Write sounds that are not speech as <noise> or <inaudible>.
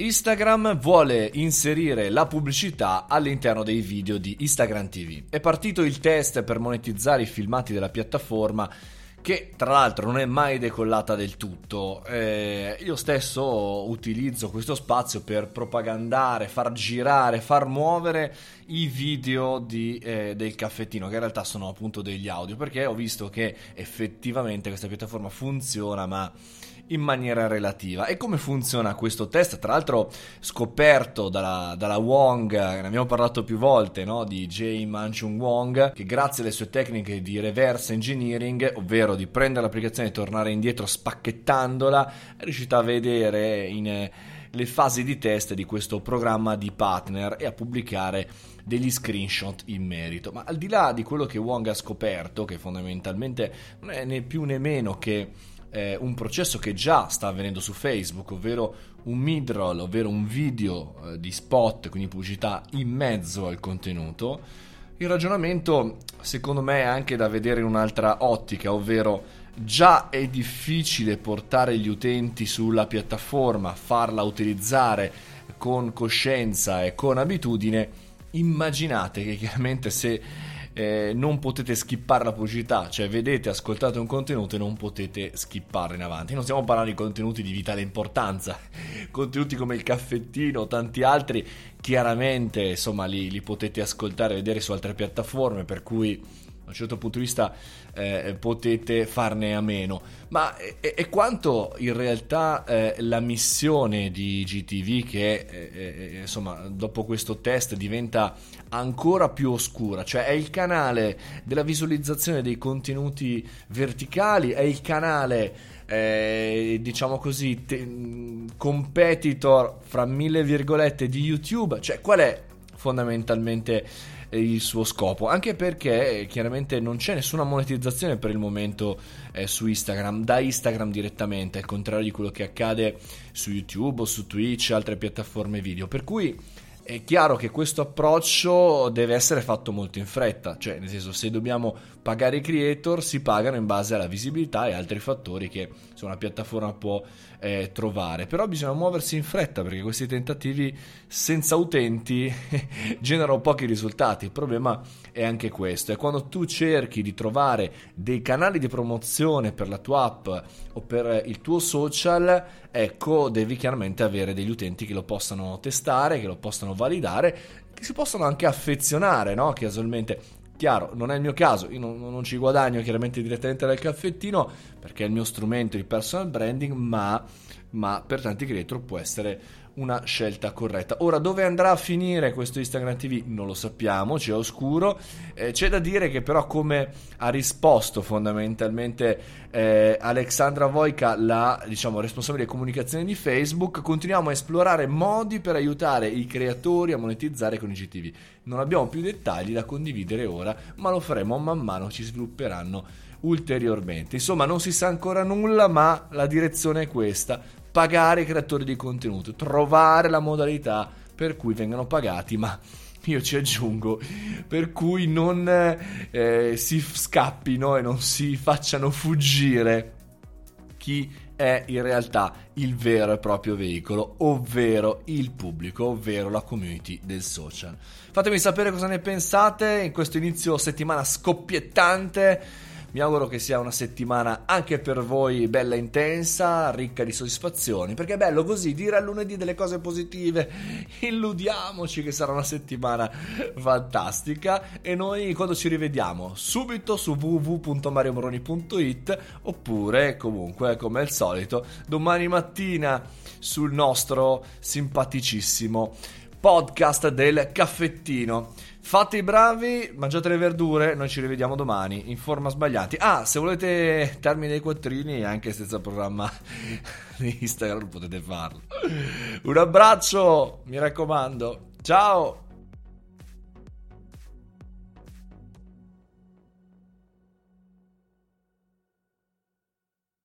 Instagram vuole inserire la pubblicità all'interno dei video di Instagram TV. È partito il test per monetizzare i filmati della piattaforma che tra l'altro non è mai decollata del tutto. Eh, io stesso utilizzo questo spazio per propagandare, far girare, far muovere i video di, eh, del caffettino, che in realtà sono appunto degli audio, perché ho visto che effettivamente questa piattaforma funziona, ma in maniera relativa. E come funziona questo test? Tra l'altro scoperto dalla, dalla Wong, ne abbiamo parlato più volte, no? di Jay Manchung Wong, che grazie alle sue tecniche di reverse engineering, ovvero di prendere l'applicazione e tornare indietro spacchettandola, è riuscita a vedere in le fasi di test di questo programma di partner e a pubblicare degli screenshot in merito. Ma al di là di quello che Wong ha scoperto, che fondamentalmente non è né più né meno che eh, un processo che già sta avvenendo su Facebook, ovvero un midroll, ovvero un video eh, di spot, quindi pubblicità in mezzo al contenuto. Il ragionamento secondo me è anche da vedere in un'altra ottica, ovvero già è difficile portare gli utenti sulla piattaforma, farla utilizzare con coscienza e con abitudine, immaginate che chiaramente se eh, non potete skippare la pubblicità, cioè vedete, ascoltate un contenuto e non potete skipparlo in avanti. Non stiamo parlando di contenuti di vitale importanza, <laughs> contenuti come il caffettino o tanti altri, chiaramente insomma li, li potete ascoltare e vedere su altre piattaforme, per cui un certo punto di vista eh, potete farne a meno. Ma è, è quanto in realtà eh, la missione di GTV, che eh, eh, insomma dopo questo test diventa ancora più oscura, cioè è il canale della visualizzazione dei contenuti verticali, è il canale. Eh, diciamo così, te- competitor fra mille virgolette di YouTube, cioè qual è fondamentalmente il suo scopo, anche perché eh, chiaramente non c'è nessuna monetizzazione per il momento eh, su Instagram, da Instagram direttamente, al contrario di quello che accade su YouTube o su Twitch e altre piattaforme video, per cui è chiaro che questo approccio deve essere fatto molto in fretta, cioè nel senso se dobbiamo pagare i creator si pagano in base alla visibilità e altri fattori che insomma, una piattaforma può eh, trovare, però bisogna muoversi in fretta perché questi tentativi senza utenti <laughs> generano pochi risultati, il problema è anche questo, è quando tu cerchi di trovare dei canali di promozione per la tua app o per il tuo social, ecco devi chiaramente avere degli utenti che lo possano testare, che lo possano validare, che si possono anche affezionare, no? Casualmente. Chiaro, non è il mio caso, io non, non, ci guadagno chiaramente direttamente dal caffettino perché è il mio strumento di personal branding, ma, ma per tanti creator può essere una scelta corretta. Ora, dove andrà a finire questo Instagram TV non lo sappiamo, c'è oscuro. Eh, c'è da dire che però come ha risposto fondamentalmente eh, Alexandra Voica, la diciamo, responsabile comunicazione di Facebook, continuiamo a esplorare modi per aiutare i creatori a monetizzare con i GTV. Non abbiamo più dettagli da condividere ora, ma lo faremo man mano ci svilupperanno ulteriormente. Insomma, non si sa ancora nulla, ma la direzione è questa pagare i creatori di contenuto, trovare la modalità per cui vengano pagati, ma io ci aggiungo, per cui non eh, si scappino e non si facciano fuggire chi è in realtà il vero e proprio veicolo, ovvero il pubblico, ovvero la community del social. Fatemi sapere cosa ne pensate in questo inizio settimana scoppiettante mi auguro che sia una settimana anche per voi bella intensa, ricca di soddisfazioni, perché è bello così dire a lunedì delle cose positive, illudiamoci che sarà una settimana fantastica. E noi quando ci rivediamo? Subito su www.mariomoroni.it oppure comunque come al solito domani mattina sul nostro simpaticissimo podcast del caffettino. Fate i bravi, mangiate le verdure, noi ci rivediamo domani in forma sbagliati. Ah, se volete termine dei quattrini anche senza programma <laughs> di Instagram potete farlo. Un abbraccio, mi raccomando. Ciao!